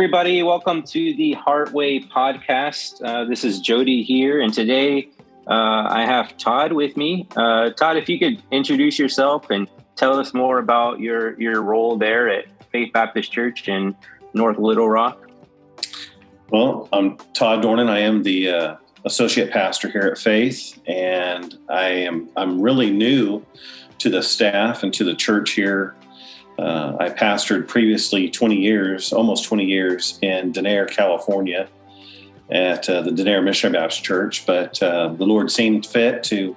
Everybody, welcome to the Heartway podcast. Uh, this is Jody here, and today uh, I have Todd with me. Uh, Todd, if you could introduce yourself and tell us more about your, your role there at Faith Baptist Church in North Little Rock. Well, I'm Todd Dornan. I am the uh, associate pastor here at Faith, and I am I'm really new to the staff and to the church here uh, I pastored previously 20 years, almost 20 years in Denair, California, at uh, the Denair Missionary Baptist Church. But uh, the Lord seemed fit to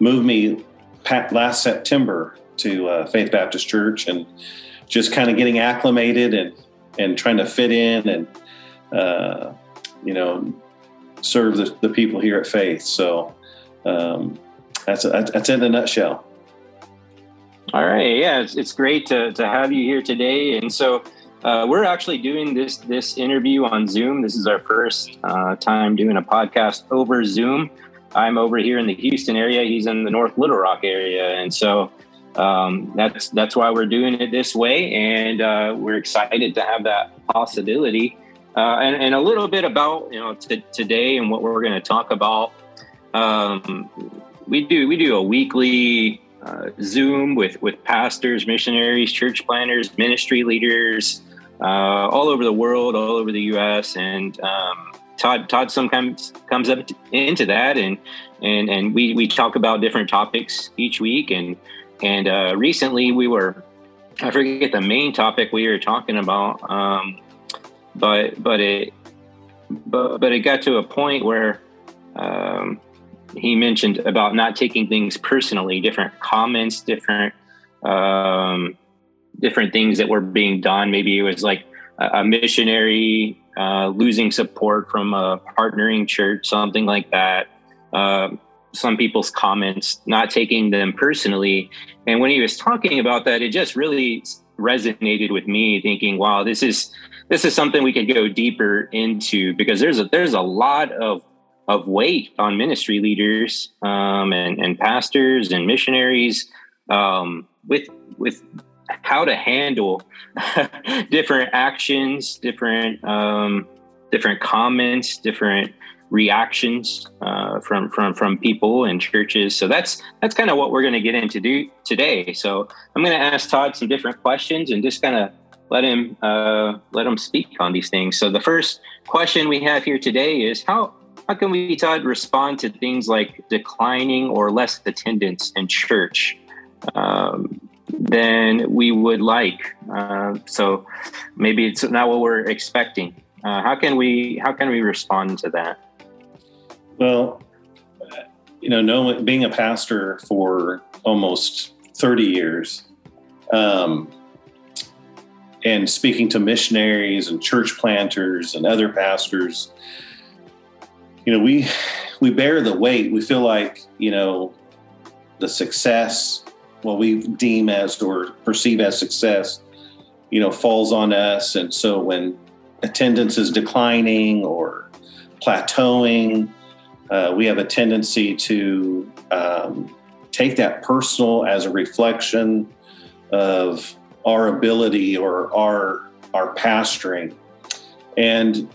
move me last September to uh, Faith Baptist Church, and just kind of getting acclimated and and trying to fit in and uh, you know serve the, the people here at Faith. So um, that's that's in a nutshell. All right. Yeah, it's, it's great to, to have you here today. And so uh, we're actually doing this this interview on Zoom. This is our first uh, time doing a podcast over Zoom. I'm over here in the Houston area. He's in the North Little Rock area, and so um, that's that's why we're doing it this way. And uh, we're excited to have that possibility. Uh, and, and, a little bit about you know t- today and what we're going to talk about. Um, we do we do a weekly uh, Zoom with with pastors, missionaries, church planters, ministry leaders, uh, all over the world, all over the U.S. And um, Todd Todd sometimes comes up into that, and and and we we talk about different topics each week. And and uh, recently we were I forget the main topic we were talking about, um, but but it but but it got to a point where. Um, he mentioned about not taking things personally, different comments, different um, different things that were being done. Maybe it was like a, missionary uh, losing support from a partnering church, something like that. Uh, some people's comments, not taking them personally. And when he was talking about that, it just really resonated with me, thinking, "Wow, this is this is something we could go deeper into because there's a there's a lot of of weight on ministry leaders um, and, and pastors and missionaries um, with with how to handle different actions, different um, different comments, different reactions uh, from from from people and churches. So that's that's kind of what we're going to get into do today. So I'm going to ask Todd some different questions and just kind of let him uh, let him speak on these things. So the first question we have here today is how how can we Todd, respond to things like declining or less attendance in church um, than we would like? Uh, so maybe it's not what we're expecting. Uh, how can we how can we respond to that? Well, you know, being a pastor for almost thirty years, um, and speaking to missionaries and church planters and other pastors you know, we we bear the weight. We feel like you know the success, what we deem as or perceive as success, you know, falls on us. And so when attendance is declining or plateauing, uh, we have a tendency to um, take that personal as a reflection of our ability or our our pastoring. And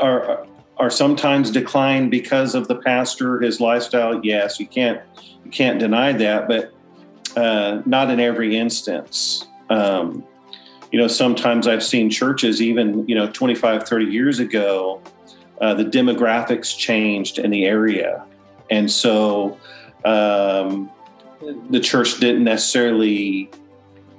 are are sometimes declined because of the pastor, his lifestyle. Yes, you can't you can't deny that, but uh, not in every instance. Um, you know, sometimes I've seen churches, even you know, 25, 30 years ago, uh, the demographics changed in the area, and so um, the church didn't necessarily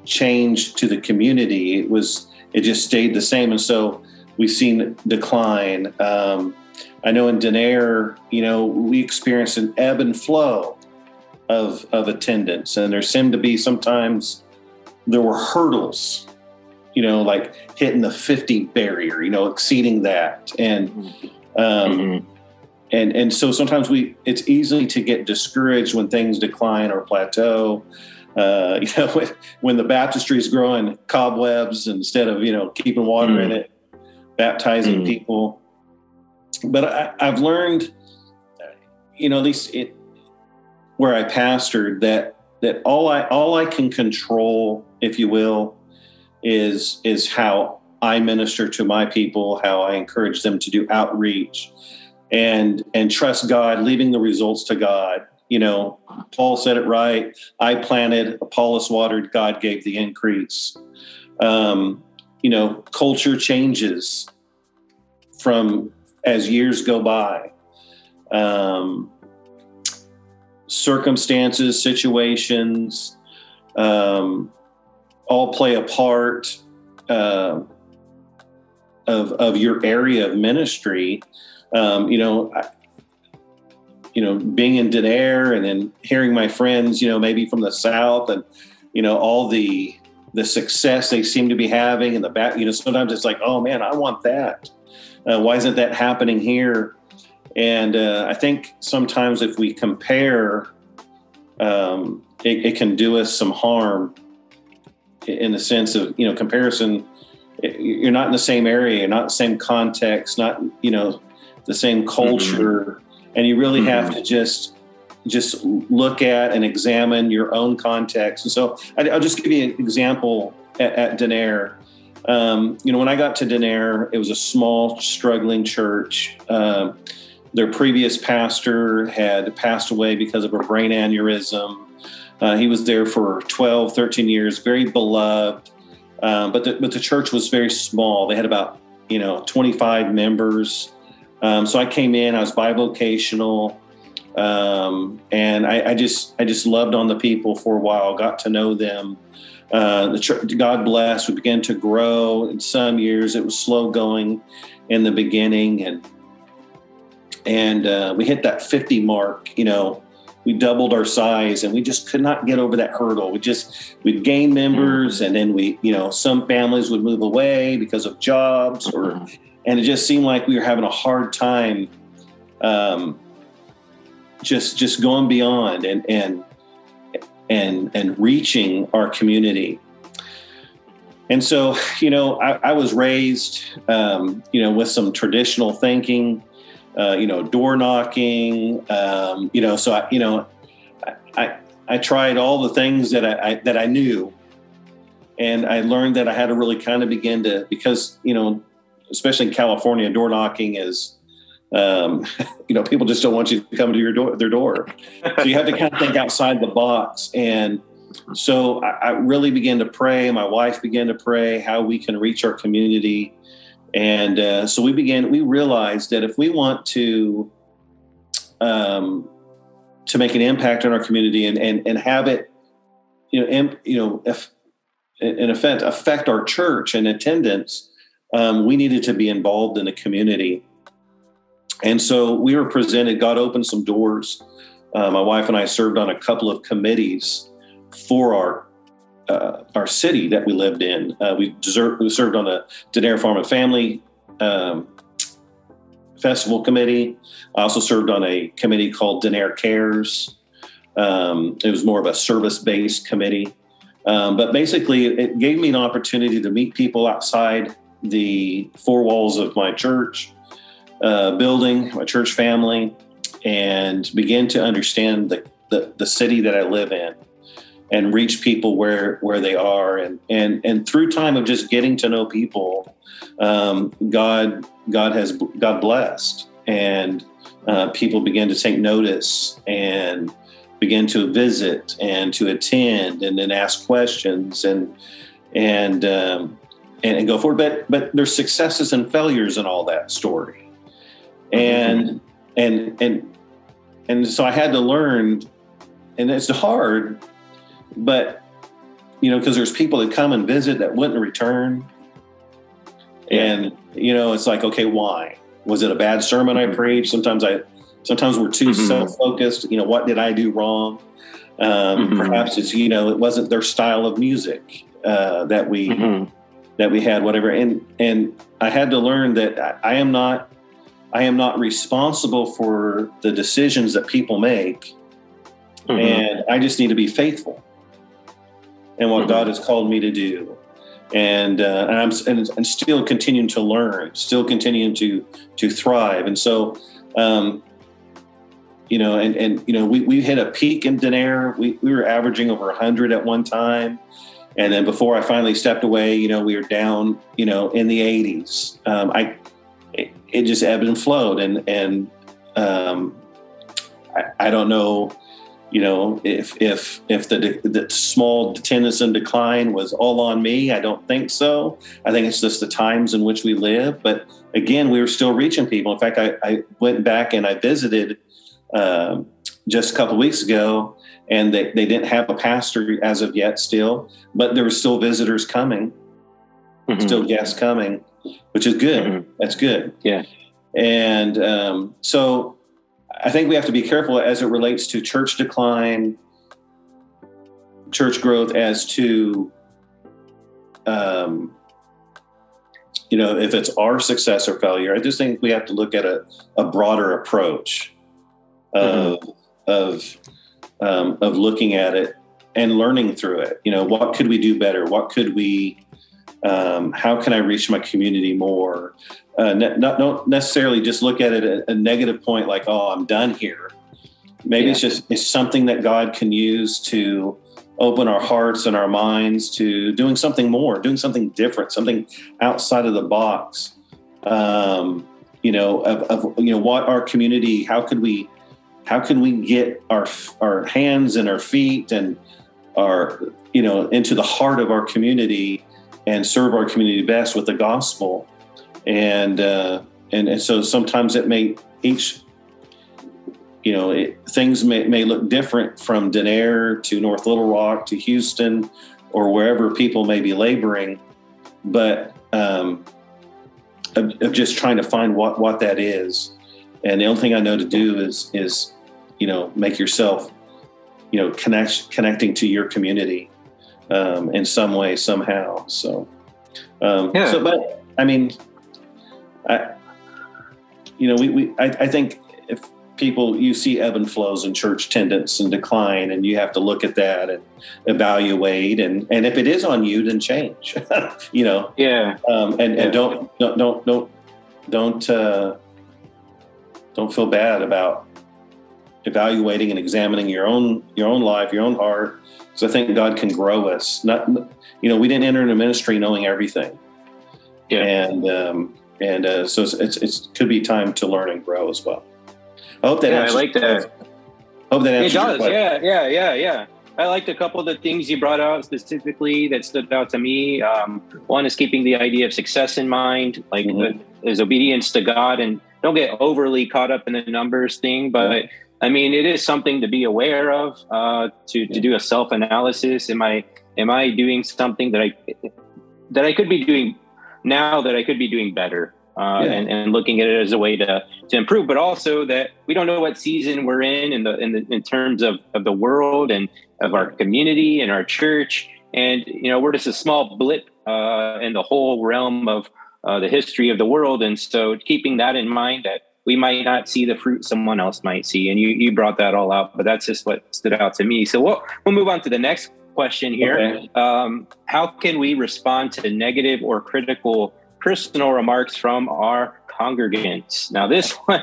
change to the community. It was it just stayed the same, and so we've seen decline. Um, I know in Denair, you know, we experienced an ebb and flow of of attendance, and there seemed to be sometimes there were hurdles, you know, like hitting the fifty barrier, you know, exceeding that, and um, mm-hmm. and and so sometimes we it's easy to get discouraged when things decline or plateau. Uh, you know, when, when the baptistry is growing cobwebs instead of you know keeping water mm-hmm. in it, baptizing mm. people. But I, have learned, you know, at least it, where I pastored, that that all I all I can control, if you will, is is how I minister to my people, how I encourage them to do outreach and and trust God, leaving the results to God. You know, Paul said it right. I planted, Apollos watered, God gave the increase. Um, you know, culture changes from as years go by. Um, circumstances, situations, um, all play a part uh, of of your area of ministry. Um, you know, I, you know, being in Denair and then hearing my friends, you know, maybe from the south and you know all the the success they seem to be having and the back. You know, sometimes it's like, oh man, I want that. Uh, why isn't that happening here? And uh, I think sometimes if we compare, um, it, it, can do us some harm in the sense of you know comparison. You're not in the same area, you're not the same context, not you know the same mm-hmm. culture, mm-hmm. and you really mm-hmm. have to just just look at and examine your own context. And so I, will just give you an example at, at Denair. Um, you know, when I got to Denair, it was a small, struggling church. Uh, their previous pastor had passed away because of a brain aneurysm. Uh, he was there for 12, 13 years, very beloved. Um, but, the, but the church was very small. They had about, you know, 25 members. Um, so I came in, I was bivocational. Um, and I, I, just I just loved on the people for a while, got to know them. Uh, the church, God bless, we began to grow. In some years, it was slow going in the beginning, and and uh, we hit that 50 mark. You know, we doubled our size, and we just could not get over that hurdle. We just we'd gain members, and then we, you know, some families would move away because of jobs, or and it just seemed like we were having a hard time. Um, just just going beyond and and and and reaching our community. And so you know i, I was raised um, you know with some traditional thinking uh, you know door knocking um, you know so i you know i i tried all the things that I, I that i knew. And i learned that i had to really kind of begin to because you know especially in california door knocking is um, you know, people just don't want you to come to your door, their door. So you have to kind of think outside the box. And so I, I really began to pray. My wife began to pray how we can reach our community. And uh, so we began, we realized that if we want to, um, to make an impact on our community and, and, and have it, you know, imp, you know, if, in effect, affect our church and attendance, um, we needed to be involved in the community. And so we were presented, God opened some doors. Uh, my wife and I served on a couple of committees for our uh, our city that we lived in. Uh, we, deserved, we, served on the Denair Farm and Family um, Festival Committee. I also served on a committee called Denair Cares. Um, it was more of a service based committee. Um, but basically, it gave me an opportunity to meet people outside the four walls of my church uh, building, my church family, and begin to understand the, the, the city that I live in and reach people where where they are. And and and through time of just getting to know people um, god god has god blessed and uh, people begin to take notice and begin to visit and to attend and then ask questions and and um, and, and go forward. But but there's successes and failures in all that story and and and and so I had to learn, and it's hard, but you know, because there's people that come and visit that wouldn't return, and you know, it's like, okay, why? Was it a bad sermon I mm-hmm. preached? Sometimes I, sometimes we're too mm-hmm. self-focused. You know, what did I do wrong? Um, mm-hmm. Perhaps it's you know, it wasn't their style of music uh, that we mm-hmm. that we had, whatever. And and I had to learn that I, I am not I am not responsible for the decisions that people make. Mm-hmm. And I just need to be faithful in what mm-hmm. God has called me to do. And, uh, and I'm and, and, still continuing to learn, still continuing to to thrive. And so, um, you know, and and you know, we, we hit a peak in Denair. We we were averaging over 100 at one time, and then before I finally stepped away, you know, we were down, you know, in the 80s. Um, I it, just ebbed and flowed, and and um, I, I, don't know, you know, if if if the the small attendance and decline was all on me. I don't think so. I think it's just the times in which we live. But again, we were still reaching people. In fact, I, I went back and I visited. Um, just a couple weeks ago, and they, they didn't have a pastor as of yet still, but there were still visitors coming, mm-hmm. still guests coming, which is good. Mm-hmm. That's good. Yeah. And um, so I think we have to be careful as it relates to church decline, church growth, as to, um, you know, if it's our success or failure. I just think we have to look at a, a broader approach of mm-hmm of um, of looking at it and learning through it. You know, what could we do better? What could we? Um, how can I reach my community more? Uh, not don't necessarily just look at it at a negative point like, oh, I'm done here. Maybe yeah. it's just it's something that God can use to open our hearts and our minds to doing something more, doing something different, something outside of the box. Um, you know, of, of you know what our community. How could we how can we get our our hands and our feet and our you know into the heart of our community and serve our community best with the gospel. And uh, and, and so sometimes it may each you know it, things may, may look different from Denair to North Little Rock to Houston or wherever people may be laboring but um, of, of just trying to find what what that is. And the only thing I know to do is is you know make yourself you know connect connecting to your community um, in some way somehow so um, yeah. so but i mean i you know we, we I, I think if people you see ebb and flows in church attendance and decline and you have to look at that and evaluate and and if it is on you then change you know yeah um, and, yeah. and don't don't don't don't don't uh, don't feel bad about evaluating and examining your own your own life, your own heart. So I think God can grow us. Not, you know, we didn't enter into ministry knowing everything. Yeah. And um, and uh, so it's, it's, it's could be time to learn and grow as well. I hope that. Yeah, I like that. hope that answers. It does. Yeah, yeah, yeah, yeah. I liked a couple of the things you brought out specifically that stood out to me. Um, one is keeping the idea of success in mind, like mm-hmm. is obedience to God, and don't get overly caught up in the numbers thing, but. I mean, it is something to be aware of. Uh, to to do a self analysis. Am I am I doing something that I that I could be doing now that I could be doing better? Uh, yeah. and, and looking at it as a way to to improve, but also that we don't know what season we're in in the in the in terms of of the world and of our community and our church. And you know, we're just a small blip uh, in the whole realm of uh, the history of the world. And so, keeping that in mind, that we might not see the fruit someone else might see. And you, you brought that all out, but that's just what stood out to me. So we'll, we'll move on to the next question here. Okay. Um, how can we respond to negative or critical personal remarks from our congregants? Now, this one,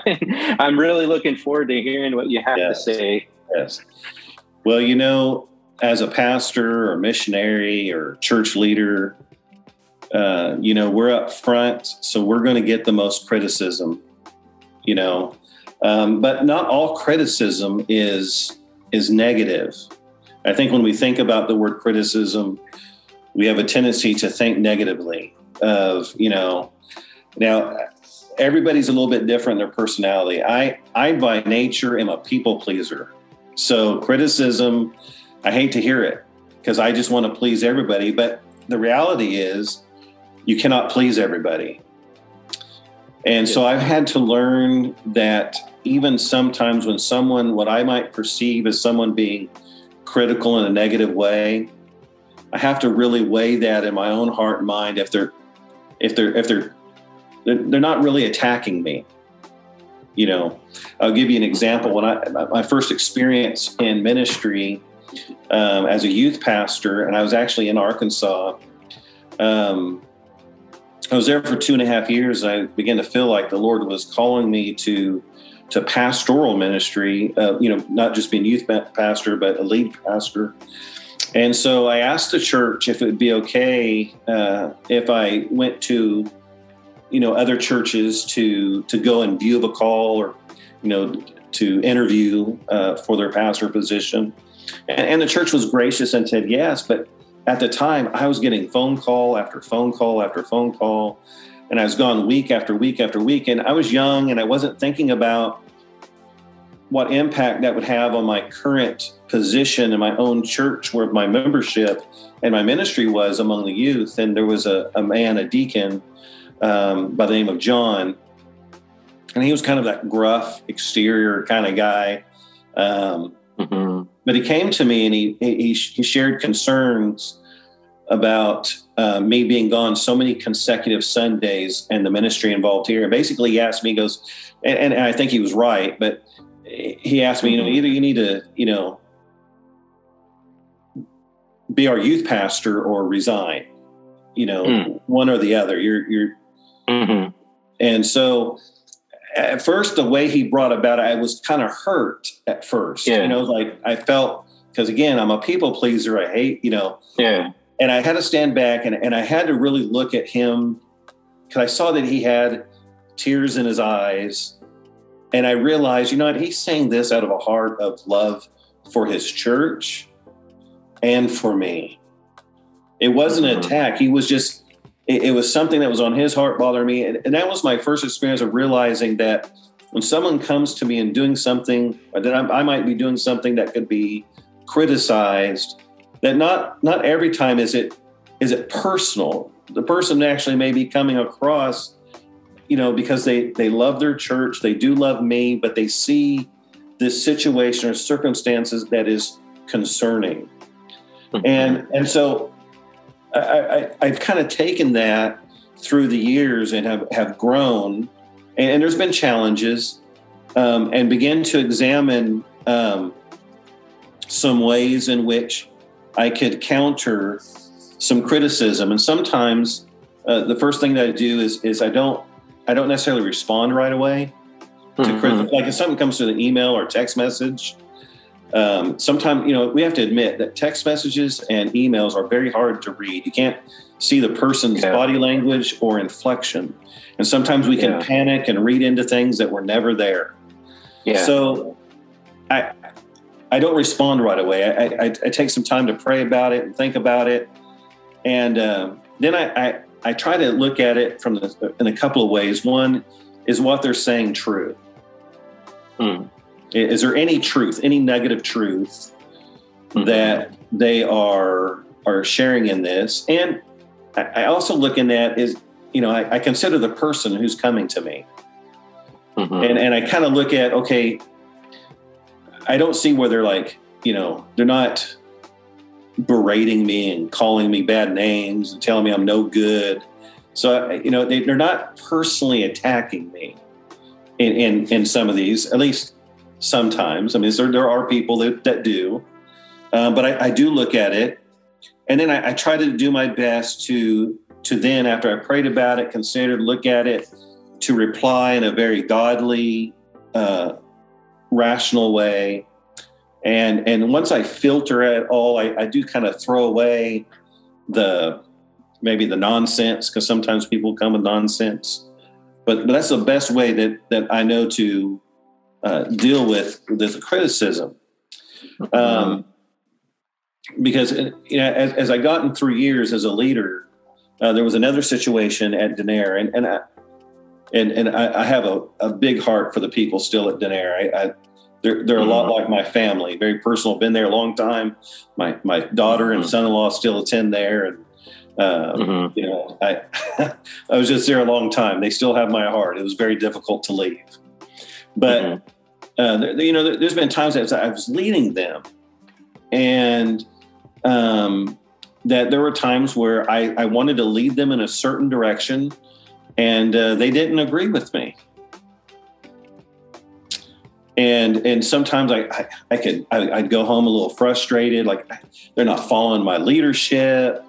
I'm really looking forward to hearing what you have yes. to say. Yes. Well, you know, as a pastor or missionary or church leader, uh, you know, we're up front, so we're going to get the most criticism you know. Um, but not all criticism is is negative. I think when we think about the word criticism, we have a tendency to think negatively of you know. Now, everybody's a little bit different in their personality. I I by nature am a people pleaser, so criticism, I hate to hear it because I just want to please everybody. But the reality is, you cannot please everybody. And so I've had to learn that even sometimes when someone, what I might perceive as someone being critical in a negative way, I have to really weigh that in my own heart and mind if they're if they're if they're they're not really attacking me. You know, I'll give you an example. When I my first experience in ministry um, as a youth pastor, and I was actually in Arkansas. Um, I was there for two and a half years. I began to feel like the Lord was calling me to to pastoral ministry. Uh, you know, not just being youth pastor, but a lead pastor. and so I asked the church if it would be okay uh, if I went to, you know, other churches to to go and view the call or, you know, to interview uh, for their pastor position. And, and the church was gracious and said yes. But at the time, I was getting phone call after phone call after phone call, and I was gone week after week after week. And I was young, and I wasn't thinking about what impact that would have on my current position in my own church where my membership and my ministry was among the youth. And there was a, a man, a deacon um, by the name of John, and he was kind of that gruff exterior kind of guy. Um, mm-hmm. But he came to me and he, he, he shared concerns about uh, me being gone so many consecutive Sundays and the ministry involved here. And basically, he asked me, he goes, and, and I think he was right, but he asked me, you know, mm-hmm. either you need to, you know, be our youth pastor or resign, you know, mm. one or the other. You're, you're, mm-hmm. and so at first, the way he brought about it, I was kind of hurt at first. Yeah. You know, like I felt because again, I'm a people pleaser. I hate, you know. Yeah. And I had to stand back and, and I had to really look at him because I saw that he had tears in his eyes and I realized, you know what, he's saying this out of a heart of love for his church and for me. It wasn't an mm-hmm. attack. He was just, it, it, was something that was on his heart bothering me. And, and that was my first experience of realizing that when someone comes to me and doing something, that I, I might be doing something that could be criticized, that not not every time is it is it personal. The person actually may be coming across you know, because they they love their church, they do love me, but they see this situation or circumstances that is concerning, mm-hmm. and and so I, I, have kind of taken that through the years and have have grown, and, and there's been challenges, um, and begin to examine um, some ways in which I could counter some criticism, and sometimes uh, the first thing that I do is is I don't I don't necessarily respond right away to mm-hmm. like if something comes to an email or text message. Um, sometimes you know we have to admit that text messages and emails are very hard to read. You can't see the person's yeah. body language or inflection, and sometimes we can yeah. panic and read into things that were never there. Yeah. So, I I don't respond right away. I, I, I take some time to pray about it and think about it, and uh, then I, I I try to look at it from the, in a couple of ways. One is what they're saying true. Hmm. Is there any truth, any negative truth mm-hmm. that they are are sharing in this? And I, I also look in that is you know I, I, consider the person who's coming to me, mm-hmm. and and I kind of look at okay, I don't see where they're like you know they're not berating me and calling me bad names and telling me I'm no good. So, you know, they, are not personally attacking me in, in, in, some of these, at least sometimes. I mean, there, there are people that, that do, um, but I, I, do look at it. And then I, I, try to do my best to, to then, after I prayed about it, considered, look at it, to reply in a very godly, uh, rational way and and once I filter it all, I, I do kind of throw away the maybe the nonsense because sometimes people come with nonsense. But, but that's the best way that that I know to uh, deal with with criticism. Um, because you know, as, as I gotten through years as a leader, uh, there was another situation at Denair, and and I, and and I, I have a, a big heart for the people still at Denair. I, I they're, they're a lot mm-hmm. like my family, very personal. Been there a long time. My my daughter and mm-hmm. son-in-law still attend there, and uh, mm-hmm. you know, I I was just there a long time. They still have my heart. It was very difficult to leave, but mm-hmm. uh, there, you know, there's been times that I was leading them, and um, that there were times where I, I wanted to lead them in a certain direction, and uh, they didn't agree with me and and sometimes I I, I could I, would go home a little frustrated, like they're not following my leadership,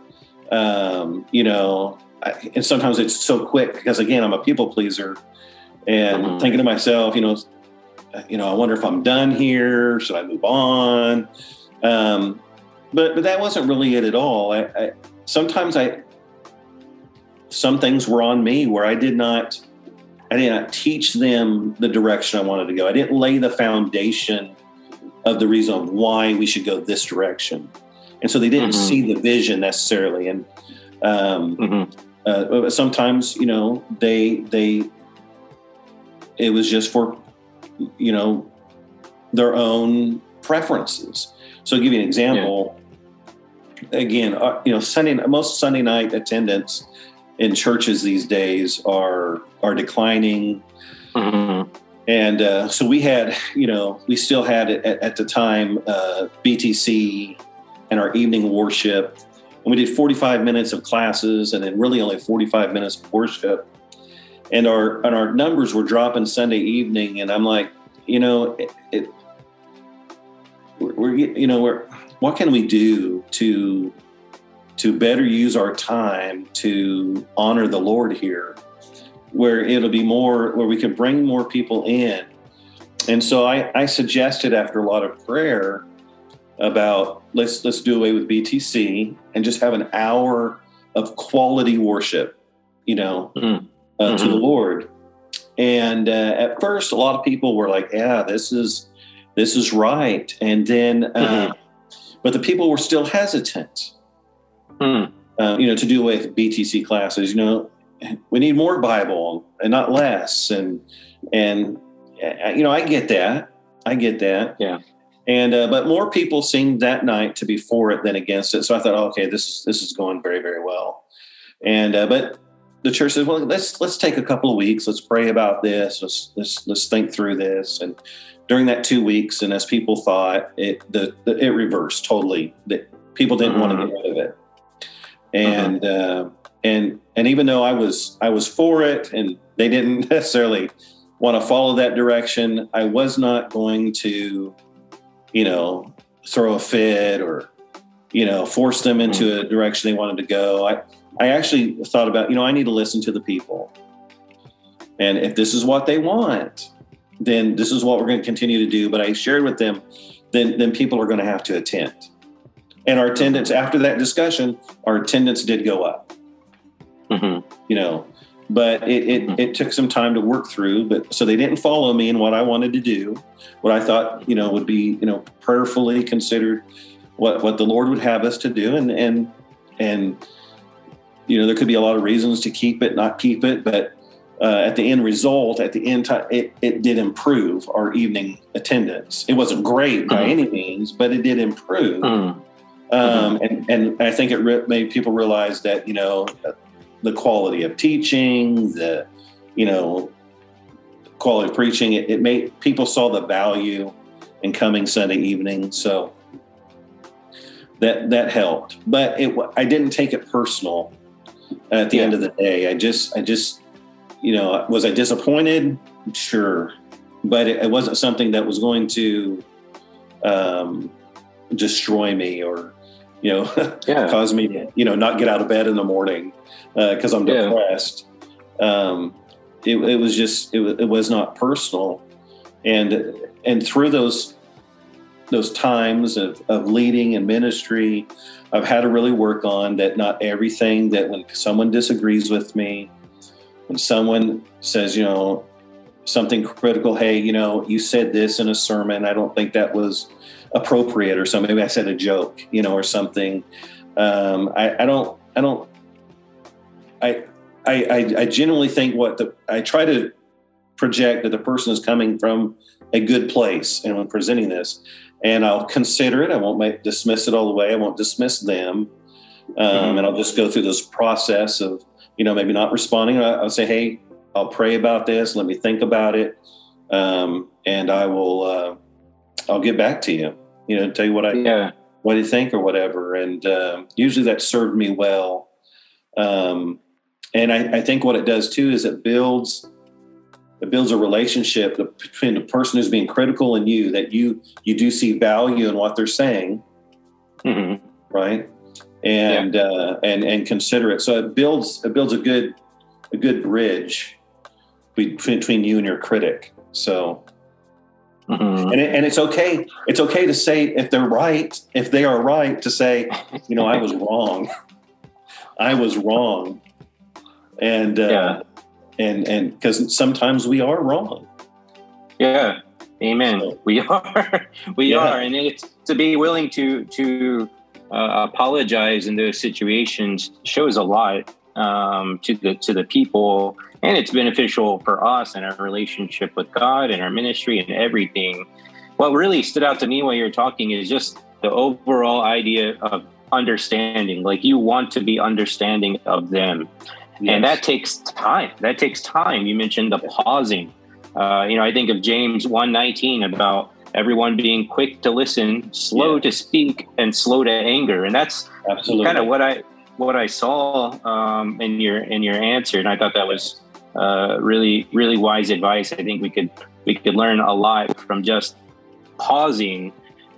um, you know. I, and sometimes it's so quick because again I'm a people pleaser, and mm-hmm. thinking to myself, you know, you know, I wonder if I'm done here. Should I move on? Um, but but that wasn't really it at all. I, I sometimes I some things were on me where I did not I did not teach them the direction I wanted to go. I didn't lay the foundation of the reason why we should go this direction, and so they didn't mm-hmm. see the vision necessarily. And um, mm-hmm. uh, sometimes, you know, they they it was just for you know their own preferences. So, I'll give you an example. Yeah. Again, uh, you know, Sunday most Sunday night attendance in churches these days are are declining. Mm-hmm. And uh, so we had, you know, we still had at, at the time uh, BTC and our evening worship. And we did 45 minutes of classes and then really only 45 minutes of worship. And our and our numbers were dropping Sunday evening. And I'm like, you know, it, it we're, you know, we're, what can we do to to better use our time to honor the Lord here? where it'll be more where we can bring more people in and so I, I suggested after a lot of prayer about let's let's do away with btc and just have an hour of quality worship you know mm-hmm. Uh, mm-hmm. to the lord and uh, at first a lot of people were like yeah this is this is right and then uh, mm-hmm. but the people were still hesitant mm. uh, you know to do away with btc classes you know we need more Bible and not less. And and uh, you know, I get that. I get that. Yeah. And uh, but more people seemed that night to be for it than against it. So I thought, oh, okay, this is this is going very very well. And uh, but the church says, well, let's let's take a couple of weeks. Let's pray about this. Let's let's let's think through this. And during that two weeks, and as people thought, it the, the it reversed totally. That people didn't mm-hmm. want to get rid of it. And mm-hmm. uh, and and even though I was I was for it and they didn't necessarily want to follow that direction, I was not going to, you know, throw a fit or, you know, force them into mm. a direction they wanted to go. I I actually thought about, you know, I need to listen to the people. And if this is what they want, then this is what we're going to continue to do. But I shared with them, then then people are going to have to attend. And our attendance after that discussion, our attendance did go up mm-hmm. you know. But it, it, mm-hmm. it took some time to work through. But so they didn't follow me in what I wanted to do, what I thought you know would be you know prayerfully considered what what the Lord would have us to do, and and and you know there could be a lot of reasons to keep it, not keep it, but uh, at the end result, at the end time, it, it did improve our evening attendance. It wasn't great by mm-hmm. any means, but it did improve. Mm-hmm. Um, and, and I think it re- made people realize that, you know, the quality of teaching, the you know quality of preaching. It, it made people saw the value in coming Sunday evening, so that that helped. But it I didn't take it personal at the yeah. end of the day. I just I just you know was I disappointed? Sure, but it, it wasn't something that was going to um, destroy me or you know, yeah. cause me to, you know, not get out of bed in the morning because uh, I'm depressed. Yeah. Um, it, it, was just, it, it was not personal. And, and through those, those times of, of leading and ministry, I've had to really work on that. Not everything that when someone disagrees with me, when someone says, you know, something critical, hey, you know, you said this in a sermon. I don't think that was appropriate or something. Maybe I said a joke, you know, or something. Um, I, I don't, I don't, I, I, I genuinely think what the, I try to project that the person is coming from a good place and when presenting this and I'll consider it. I won't make, dismiss it all the way. I won't dismiss them. Um, mm-hmm. And I'll just go through this process of, you know, maybe not responding. I, will say, Hey, I'll pray about this. Let me think about it. Um, and I will, uh, I'll get back to you. You know, tell you what I yeah. what do you think or whatever. And uh, usually that served me well. Um, and I, I, think what it does too is it builds it builds a relationship between the person who's being critical and you that you you do see value in what they're saying, mm-hmm. right? And yeah. uh, and and consider it. So it builds it builds a good a good bridge between, between you and your critic. So Mm-hmm. And, it, and it's okay. It's okay to say if they're right, if they are right, to say, you know, I was wrong. I was wrong. And uh, yeah. And and because sometimes we are wrong. Yeah. Amen. So, we are. we yeah. are, and it's to be willing to to uh, apologize in those situations shows a lot um, to the to the people, and it's beneficial for us and our relationship with God and our ministry and everything. What really stood out to me while you're talking is just the overall idea of understanding. Like you want to be understanding of them, yes. and that takes time. That takes time. You mentioned the pausing. Uh, you know, I think of James one nineteen about everyone being quick to listen, slow yeah. to speak, and slow to anger. And that's Absolutely. kind of what I what I saw um, in your in your answer, and I thought that was uh, really really wise advice. I think we could we could learn a lot from just pausing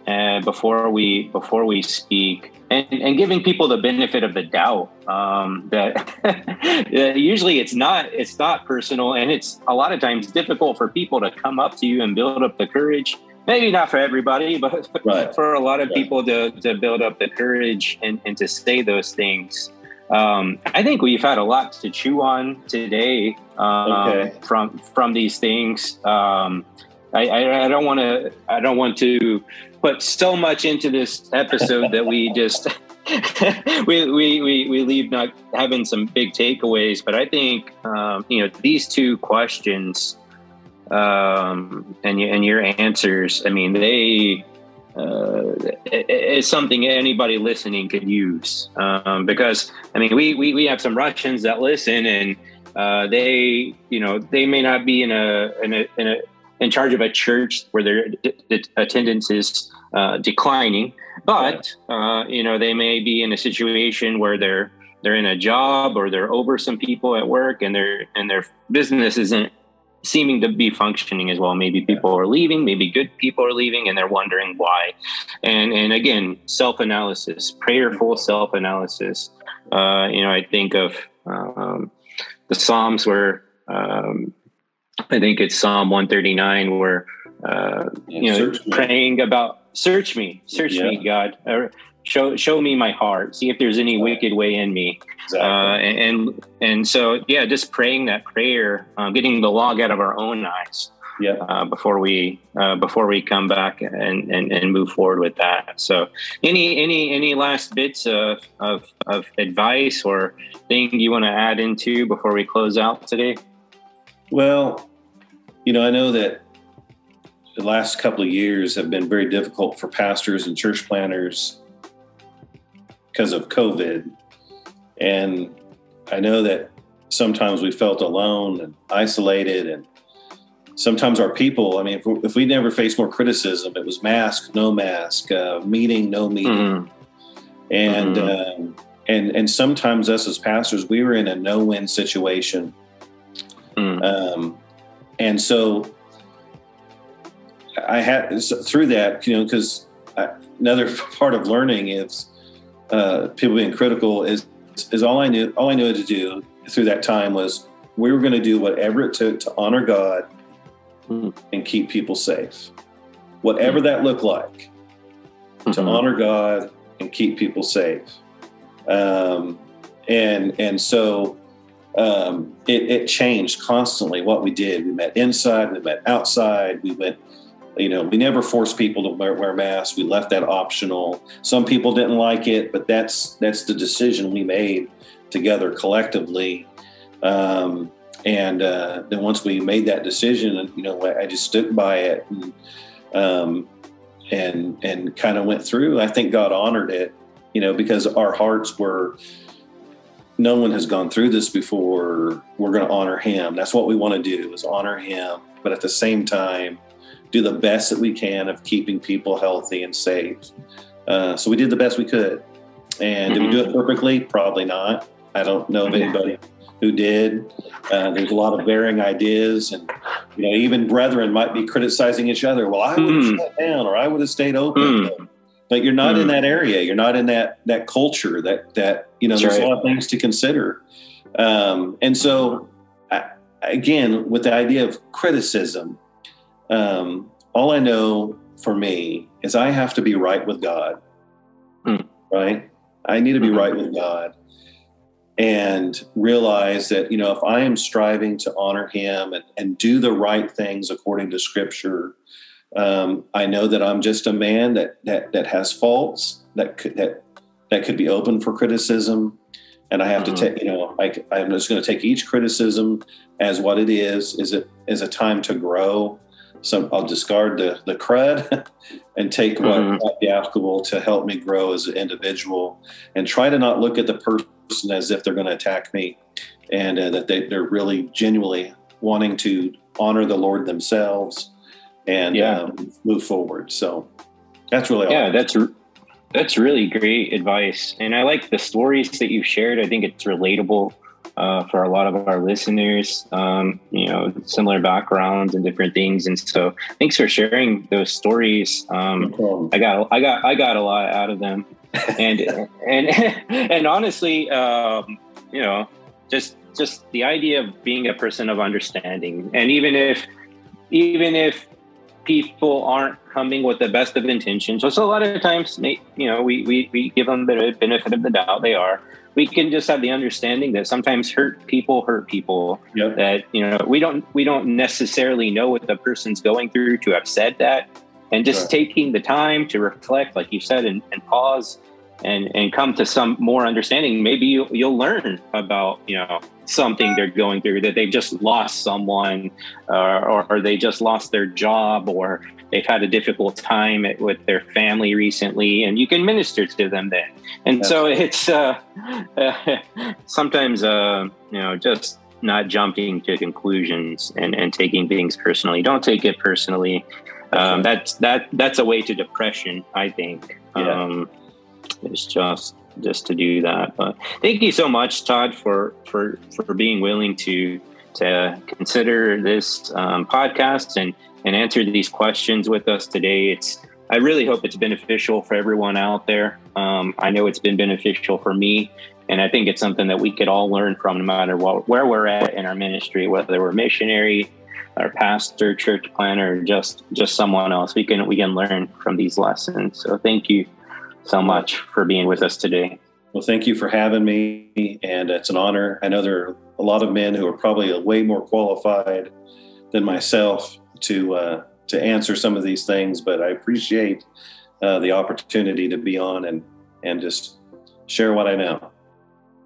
uh, before we before we speak. And, and, giving people the benefit of the doubt um, that usually it's not it's not personal and it's a lot of times difficult for people to come up to you and build up the courage maybe not for everybody, but right. for a lot of right. people to, to build up the courage and, and to say those things. Um, I think we've had a lot to chew on today um, okay. from from these things. Um, I, I, I, don't want to I don't want to put so much into this episode that we just we, we, we, we leave not having some big takeaways. But I think um, you know these two questions um, and and your answers. I mean, they uh, it's something anybody listening could use um, because I mean, we, we we have some Russians that listen, and uh, they you know they may not be in a in a, in, a, in charge of a church where their d- d- attendance is uh, declining, but uh, you know they may be in a situation where they're they're in a job or they're over some people at work and their and their business isn't seeming to be functioning as well. Maybe people are leaving, maybe good people are leaving, and they're wondering why. And and again, self analysis, prayerful self analysis. Uh, you know, I think of um, the Psalms where um, I think it's Psalm one thirty nine where uh, you know praying about search me, search yeah. me, God. Or, show show me my heart see if there's any wicked way in me exactly. uh, and and so yeah just praying that prayer uh, getting the log out of our own eyes yeah. Uh, before we uh, before we come back and, and, and move forward with that. So, any any any last bits of, of, of advice or thing you want to add into before we close out today? Well, you know, I know that the last couple of years have been very difficult for pastors and church planters because of COVID. And I know that sometimes we felt alone and isolated and sometimes our people i mean if we, never faced more criticism it was mask no mask uh, meeting no meeting mm-hmm. and mm-hmm. Um, and and sometimes us as pastors we were in a no-win situation mm. um, and so i had through that you know because another part of learning is uh, people being critical is is all I knew. All I knew to do through that time was we were going to do whatever it took to honor God mm. and keep people safe, whatever mm. that looked like, mm-hmm. to honor God and keep people safe. Um, and and so um, it, it changed constantly what we did. We met inside, we met outside, we went you know, we never forced people to wear, wear, masks. We left that optional. Some people didn't like it, but that's that's the decision we made together collectively. Um, and uh, then once we made that decision, you know, I just stood by it and um, and and kind of went through. I think God honored it, you know, because our hearts were. No one has gone through this before. We're going to honor Him. That's what we want to do is honor Him, but at the same time, do the best that we can of keeping people healthy and safe. Uh, so we did the best we could. And mm-hmm. did we do it mm-hmm. perfectly? Probably not. I don't know of anybody who did. Uh, there's a lot of varying ideas, and you know, even brethren might be criticizing each other. Well, I would have mm. shut down, or I would have stayed open. Mm. But you're not mm. in that area. You're not in that that culture. That that you know, That's there's right. a lot of things to consider. Um, and so, I, again, with the idea of criticism, um, all I know for me is I have to be right with God. Hmm. Right? I need to be Mhm. right with God and realize that, you know, if I am striving to honor Him and, and do the right things according to Scripture, um, I know that I'm just a man that that that has faults that could that that could be open for criticism, and I have Mhm. to take, you know, I, I'm just going to take each criticism as what it is. Is it is a time to grow? So I'll discard the the crud and take what Mhm. might be applicable to help me grow as an individual, and try to not look at the person as if they're going to attack me, and uh, that they, they're really genuinely wanting to honor the Lord themselves and Yeah. um, move forward. So that's really all. yeah that's that's really great advice. And i like the stories that you've shared. I think it's relatable uh, for a lot of our listeners um, you know similar backgrounds and different things. And so thanks for sharing those stories. Um, No i got i got i got a lot out of them. And and and honestly um, you know just just the idea of being a person of understanding. And even if even if people aren't coming with the best of intentions. So, so a lot of times, you know, we, we, we give them the benefit of the doubt. They are. We can just have the understanding that sometimes hurt people hurt people. Yep. That you know we don't we don't necessarily know what the person's going through to have said that, and just Right. taking the time to reflect, like you said, and, and pause. And, and come to some more understanding. Maybe you'll, you'll learn about you know something they're going through that they've just lost someone uh, or, or they just lost their job or they've had a difficult time at, with their family recently and you can minister to them then. And so it's uh, sometimes uh, you know just not jumping to conclusions and, and taking things personally. Don't take it personally. Um, that's that that's a way to depression i think. Yeah. um, it's just just to do that. But thank you so much todd for for for being willing to to consider this um, podcast and and answer these questions with us today. It's i really hope it's beneficial for everyone out there. Um, i know it's been beneficial for me and i think it's something that we could all learn from no matter what, where we're at in our ministry whether we're missionary or pastor church planter just just someone else. We can we can learn from these lessons. So thank you so much for being with us today Well, thank you for having me, and it's an honor. I know there are a lot of men who are probably way more qualified than myself to uh, to answer some of these things, but I appreciate uh, the opportunity to be on and and just share what I know.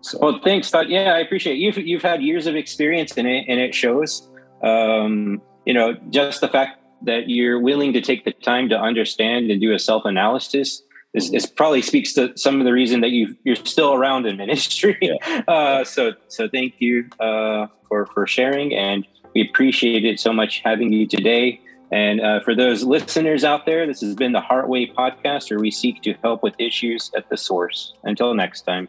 So, Well, thanks. Yeah, I appreciate it. you've you've had years of experience in it, and it shows. Um, you know, just the fact that you're willing to take the time to understand and do a self analysis is, is probably speaks to some of the reason that you you're still around in ministry. Uh, so so thank you uh, for for sharing, and we appreciate it so much having you today. And uh, for those listeners out there, this has been the Heartway podcast, where we seek to help with issues at the source. Until next time.